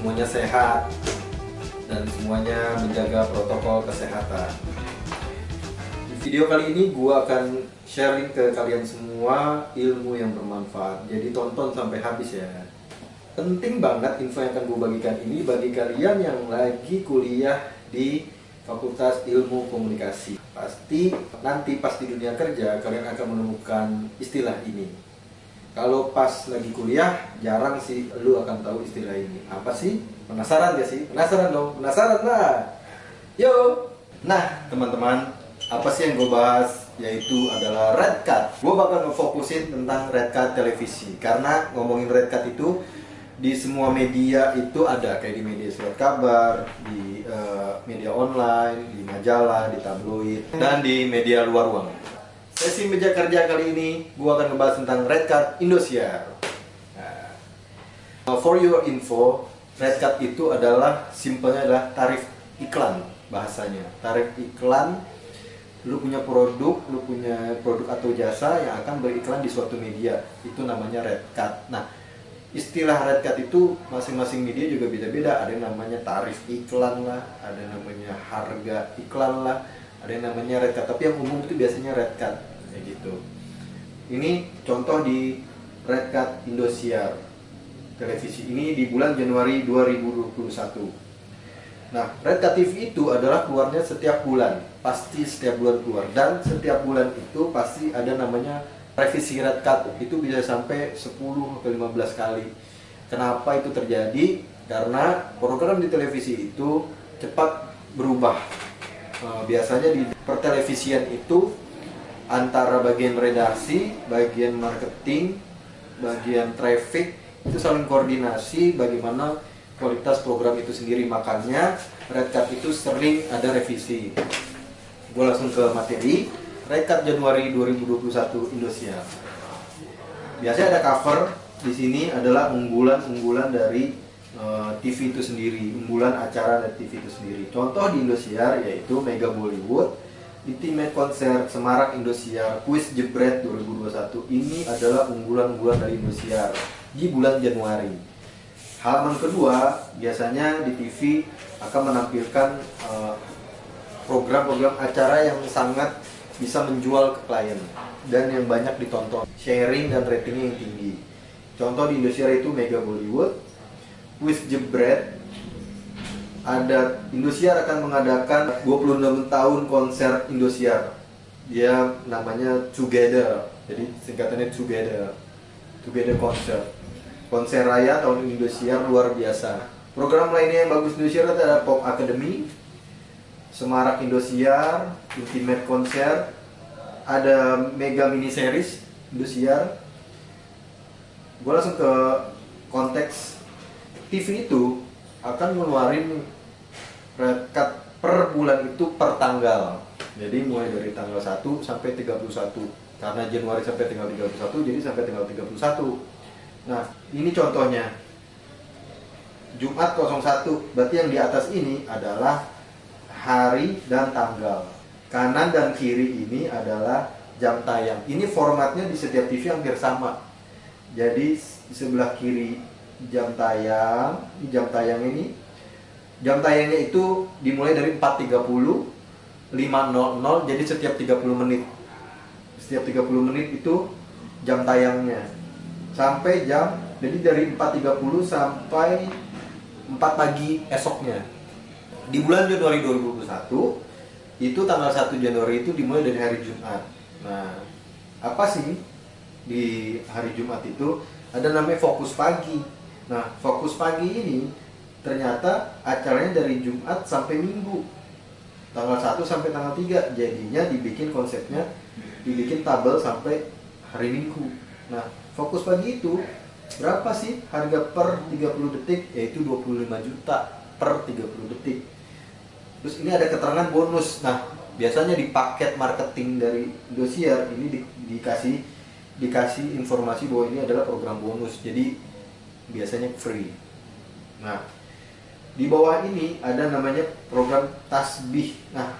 semuanya sehat dan semuanya menjaga protokol kesehatan. Di video kali ini gue akan sharing ke kalian semua ilmu yang bermanfaat. Jadi tonton sampai habis ya. Penting banget info yang akan gue bagikan ini bagi kalian yang lagi kuliah di Fakultas Ilmu Komunikasi. Pasti nanti pas di dunia kerja kalian akan menemukan istilah ini. Kalau pas lagi kuliah jarang sih lu akan tahu istilah ini. Apa sih? Penasaran gak sih? Penasaran dong? Penasaran lah. Yo. Nah, teman-teman, apa sih yang gue bahas? Yaitu adalah red card. Gue bakal ngefokusin tentang red card televisi. Karena ngomongin red card itu di semua media itu ada kayak di media surat kabar, di uh, media online, di majalah, di tabloid, dan di media luar ruang. Sesi meja kerja kali ini, gua akan ngebahas tentang red card Indosiar. Nah, for your info, red card itu adalah simpelnya adalah tarif iklan bahasanya. Tarif iklan lu punya produk, lu punya produk atau jasa yang akan beriklan di suatu media. Itu namanya red card. Nah, istilah red card itu masing-masing media juga beda-beda ada yang namanya tarif iklan lah ada yang namanya harga iklan lah ada yang namanya red card tapi yang umum itu biasanya red card kayak gitu ini contoh di red card Indosiar televisi ini di bulan Januari 2021 nah red card TV itu adalah keluarnya setiap bulan pasti setiap bulan keluar dan setiap bulan itu pasti ada namanya revisi red card itu bisa sampai 10 sampai 15 kali. Kenapa itu terjadi? Karena program di televisi itu cepat berubah. Eh, biasanya di pertelevisian itu antara bagian redaksi, bagian marketing, bagian traffic itu saling koordinasi bagaimana kualitas program itu sendiri makanya red card itu sering ada revisi. Gue langsung ke materi Rekat Januari 2021 Indosiar. Biasanya ada cover di sini adalah unggulan-unggulan dari eh, TV itu sendiri, unggulan acara dari TV itu sendiri. Contoh di Indosiar yaitu Mega Bollywood, Ultimate Konser Semarak Indosiar, Quiz Jebret 2021. Ini adalah unggulan-unggulan dari Indosiar di bulan Januari. Halaman kedua biasanya di TV akan menampilkan eh, program-program uh, acara yang sangat bisa menjual ke klien dan yang banyak ditonton, sharing dan ratingnya yang tinggi. Contoh di Indosiar itu Mega Bollywood, With Jebret, ada Indosiar akan mengadakan 26 tahun konser Indosiar. Dia namanya Together, jadi singkatannya Together, Together Concert. Konser raya tahun Indosiar luar biasa. Program lainnya yang bagus Indosiar ada Pop Academy, Semarak Indosiar, Ultimate Konser, ada mega mini series Indosiar. Gue langsung ke konteks TV itu akan ngeluarin red cut per bulan itu per tanggal. Jadi mulai dari tanggal 1 sampai 31. Karena Januari sampai tanggal 31 jadi sampai tanggal 31. Nah, ini contohnya. Jumat 01 berarti yang di atas ini adalah hari dan tanggal. Kanan dan kiri ini adalah jam tayang. Ini formatnya di setiap TV hampir sama. Jadi di sebelah kiri jam tayang, jam tayang ini jam tayangnya itu dimulai dari 4.30 5.00 jadi setiap 30 menit. Setiap 30 menit itu jam tayangnya. Sampai jam jadi dari 4.30 sampai 4 pagi esoknya di bulan Januari 2021 itu tanggal 1 Januari itu dimulai dari hari Jumat. Nah, apa sih di hari Jumat itu ada namanya fokus pagi. Nah, fokus pagi ini ternyata acaranya dari Jumat sampai Minggu. Tanggal 1 sampai tanggal 3. Jadinya dibikin konsepnya dibikin tabel sampai hari Minggu. Nah, fokus pagi itu berapa sih harga per 30 detik yaitu 25 juta per 30 detik Terus ini ada keterangan bonus. Nah, biasanya di paket marketing dari Indosiar ini di, dikasih dikasih informasi bahwa ini adalah program bonus. Jadi biasanya free. Nah, di bawah ini ada namanya program tasbih. Nah,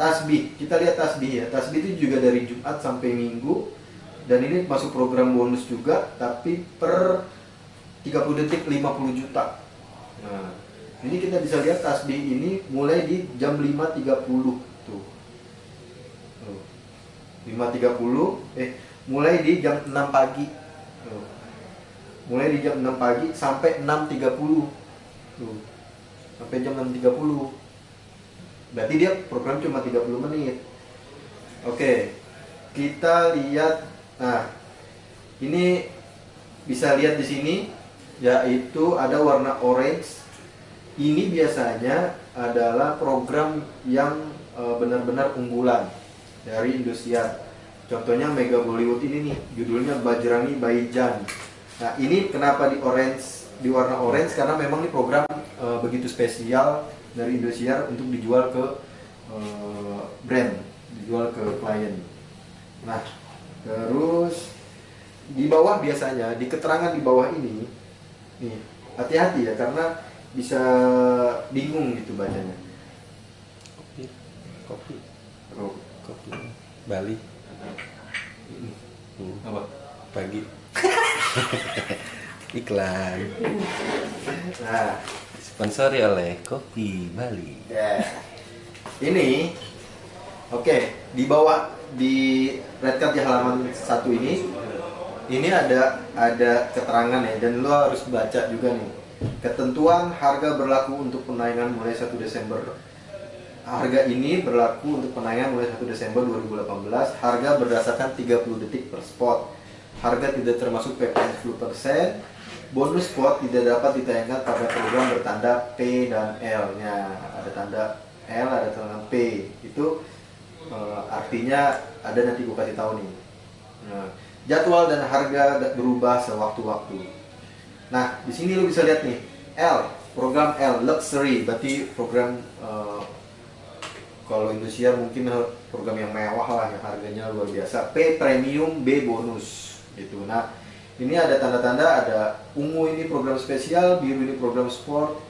tasbih, kita lihat tasbih ya. Tasbih itu juga dari Jumat sampai Minggu dan ini masuk program bonus juga tapi per 30 detik 50 juta nah ini kita bisa lihat tasbih ini mulai di jam 5.30 tuh 5.30 eh mulai di jam 6 pagi tuh. Mulai di jam 6 pagi sampai 6.30 tuh. Sampai jam 6.30 berarti dia program cuma 30 menit. Oke. Kita lihat nah ini bisa lihat di sini yaitu ada warna orange. Ini biasanya adalah program yang eh, benar-benar unggulan dari Indosiar. Contohnya Mega Bollywood ini nih, judulnya Bajrangi Baijan. Nah, ini kenapa di orange, di warna orange karena memang ini program uh, begitu spesial dari Indosiar untuk dijual ke uh, brand, dijual ke klien. Nah, terus di bawah biasanya di keterangan di bawah ini nih, hati-hati ya karena bisa bingung gitu bacanya. Kopi. Kopi. Oh, Kopi. Bali. Hmm. apa? Pagi. Iklan. Nah, Sponsori oleh Kopi Bali. Ya. Ini oke, di bawah di red card di halaman satu ini ini ada ada keterangan ya dan lo harus baca juga nih. Ketentuan harga berlaku untuk penayangan mulai 1 Desember. Harga ini berlaku untuk penayangan mulai 1 Desember 2018. Harga berdasarkan 30 detik per spot. Harga tidak termasuk PPN 10%. Bonus spot tidak dapat ditayangkan pada program bertanda P dan L-nya. Ada tanda L, ada tanda P. Itu eh, artinya ada nanti gue kasih tahu nih. Nah, jadwal dan harga berubah sewaktu-waktu. Nah, di sini lu bisa lihat nih L, program L luxury, berarti program eh, kalau Indosiar mungkin program yang mewah lah yang harganya luar biasa. P premium, B bonus gitu. Nah, ini ada tanda-tanda ada ungu ini program spesial, biru ini program sport,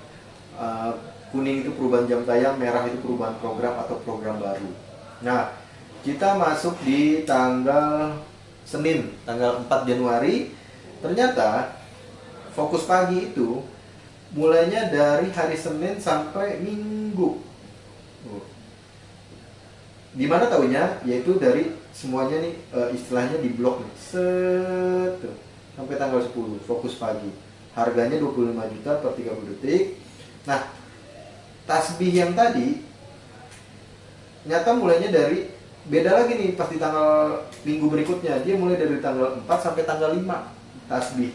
eh, kuning itu perubahan jam tayang, merah itu perubahan program atau program baru. Nah, kita masuk di tanggal Senin, tanggal 4 Januari. Ternyata fokus pagi itu mulainya dari hari Senin sampai Minggu. Di mana tahunya? Yaitu dari semuanya nih eh, istilahnya di blok nih. Set sampai tanggal 10 fokus pagi. Harganya 25 juta per 30 detik. Nah, tasbih yang tadi nyata mulainya dari beda lagi nih pas di tanggal minggu berikutnya dia mulai dari tanggal 4 sampai tanggal 5 tasbih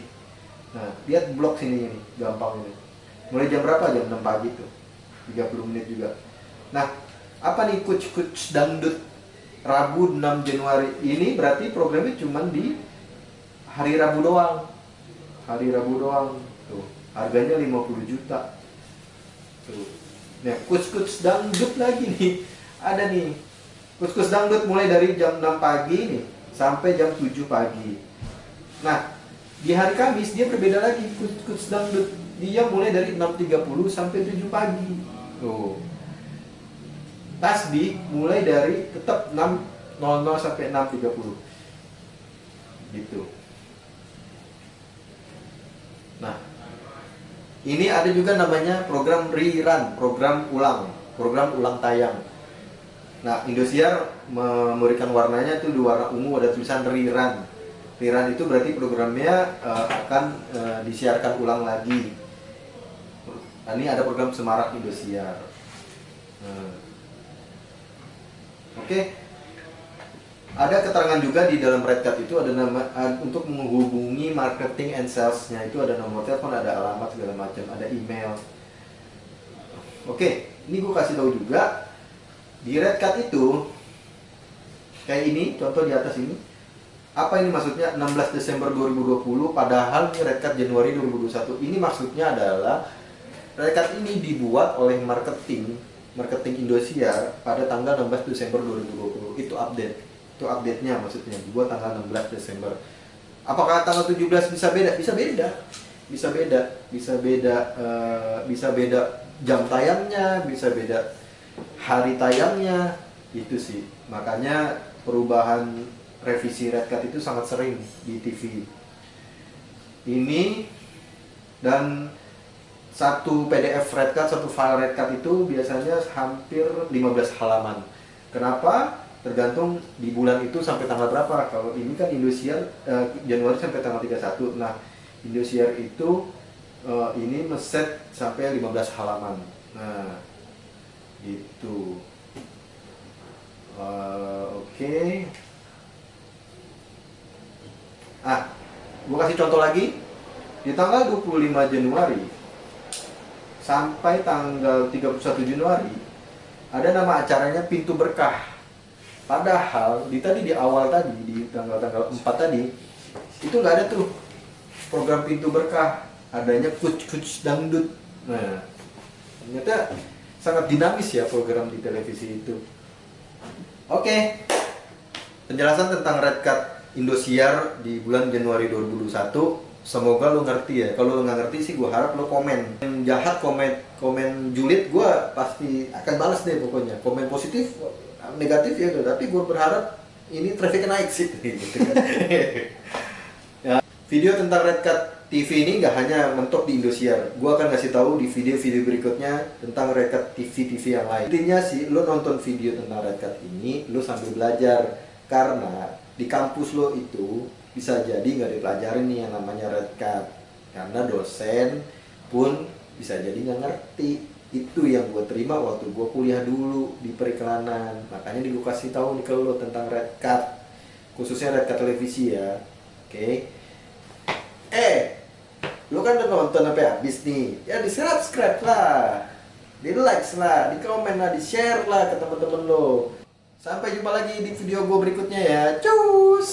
nah lihat blok sini ini gampang ini mulai jam berapa jam 6 pagi tuh 30 menit juga nah apa nih coach coach dangdut Rabu 6 Januari ini berarti programnya cuma di hari Rabu doang hari Rabu doang tuh harganya 50 juta tuh nah coach dangdut lagi nih ada nih Kus-kus dangdut mulai dari jam 6 pagi nih sampai jam 7 pagi. Nah, di hari Kamis dia berbeda lagi kus-kus dangdut. Dia mulai dari 6.30 sampai 7 pagi. Tuh. Tasbih mulai dari tetap 6.00 sampai 6.30. Gitu. Nah, ini ada juga namanya program rerun, program ulang, program ulang tayang. Nah, Indosiar memberikan warnanya itu di warna ungu ada tulisan rerun. Rerun itu berarti programnya eh, akan eh, disiarkan ulang lagi. Nah, ini ada program Semarak Indosiar. Nah. Oke. Ada keterangan juga di dalam red card itu ada nama untuk menghubungi marketing and salesnya itu ada nomor telepon, ada alamat segala macam, ada email. Oke, ini gue kasih tahu juga di red card itu kayak ini contoh di atas ini apa ini maksudnya 16 Desember 2020 padahal ini red card Januari 2021 ini maksudnya adalah red ini dibuat oleh marketing marketing Indosiar pada tanggal 16 Desember 2020 itu update. Itu update nya maksudnya dibuat tanggal 16 Desember. Apakah tanggal 17 bisa beda? Bisa beda. Bisa beda. Bisa beda eh, bisa beda jam tayangnya bisa beda hari tayangnya. Itu sih. Makanya perubahan revisi red card itu sangat sering di TV ini. Dan satu PDF red card, satu file red card itu biasanya hampir 15 halaman. Kenapa? Tergantung di bulan itu sampai tanggal berapa. Kalau ini kan Indosiar eh, Januari sampai tanggal 31. Nah, Indosiar itu eh, ini meset sampai 15 halaman. Nah, itu. Eh, Oke. Ah, gua kasih contoh lagi. Di tanggal 25 Januari sampai tanggal 31 Januari ada nama acaranya Pintu Berkah. Padahal di tadi di awal tadi di tanggal-tanggal 4 tadi itu nggak ada tuh program Pintu Berkah, adanya kuc kuc dangdut. Nah, ternyata sangat dinamis ya program di televisi itu. Oke, penjelasan tentang Red Card Indosiar di bulan Januari 2021 semoga lo ngerti ya. Kalau lo nggak ngerti sih gue harap lo komen. Yang jahat komen komen julid gue pasti akan balas deh pokoknya. Komen positif negatif ya tapi gue berharap ini trafficnya naik sih. Gitu kan. ya, video tentang Red Card TV ini nggak hanya mentok di Indosiar. Gue akan ngasih tahu di video-video berikutnya tentang Red Card TV-TV yang lain. Intinya sih lo nonton video tentang Red Card ini lo sambil belajar. Karena di kampus lo itu bisa jadi nggak dipelajarin nih yang namanya red card. Karena dosen pun bisa jadi nggak ngerti. Itu yang gue terima waktu gue kuliah dulu di periklanan. Makanya di gue kasih tahu nih ke lo tentang red card. Khususnya red card televisi ya. Oke. Eh lo kan udah nonton sampai habis nih. Ya di subscribe lah. Di like lah. Di komen lah. Di share lah ke teman-teman lo. Sampai jumpa lagi di video gue berikutnya ya. Cus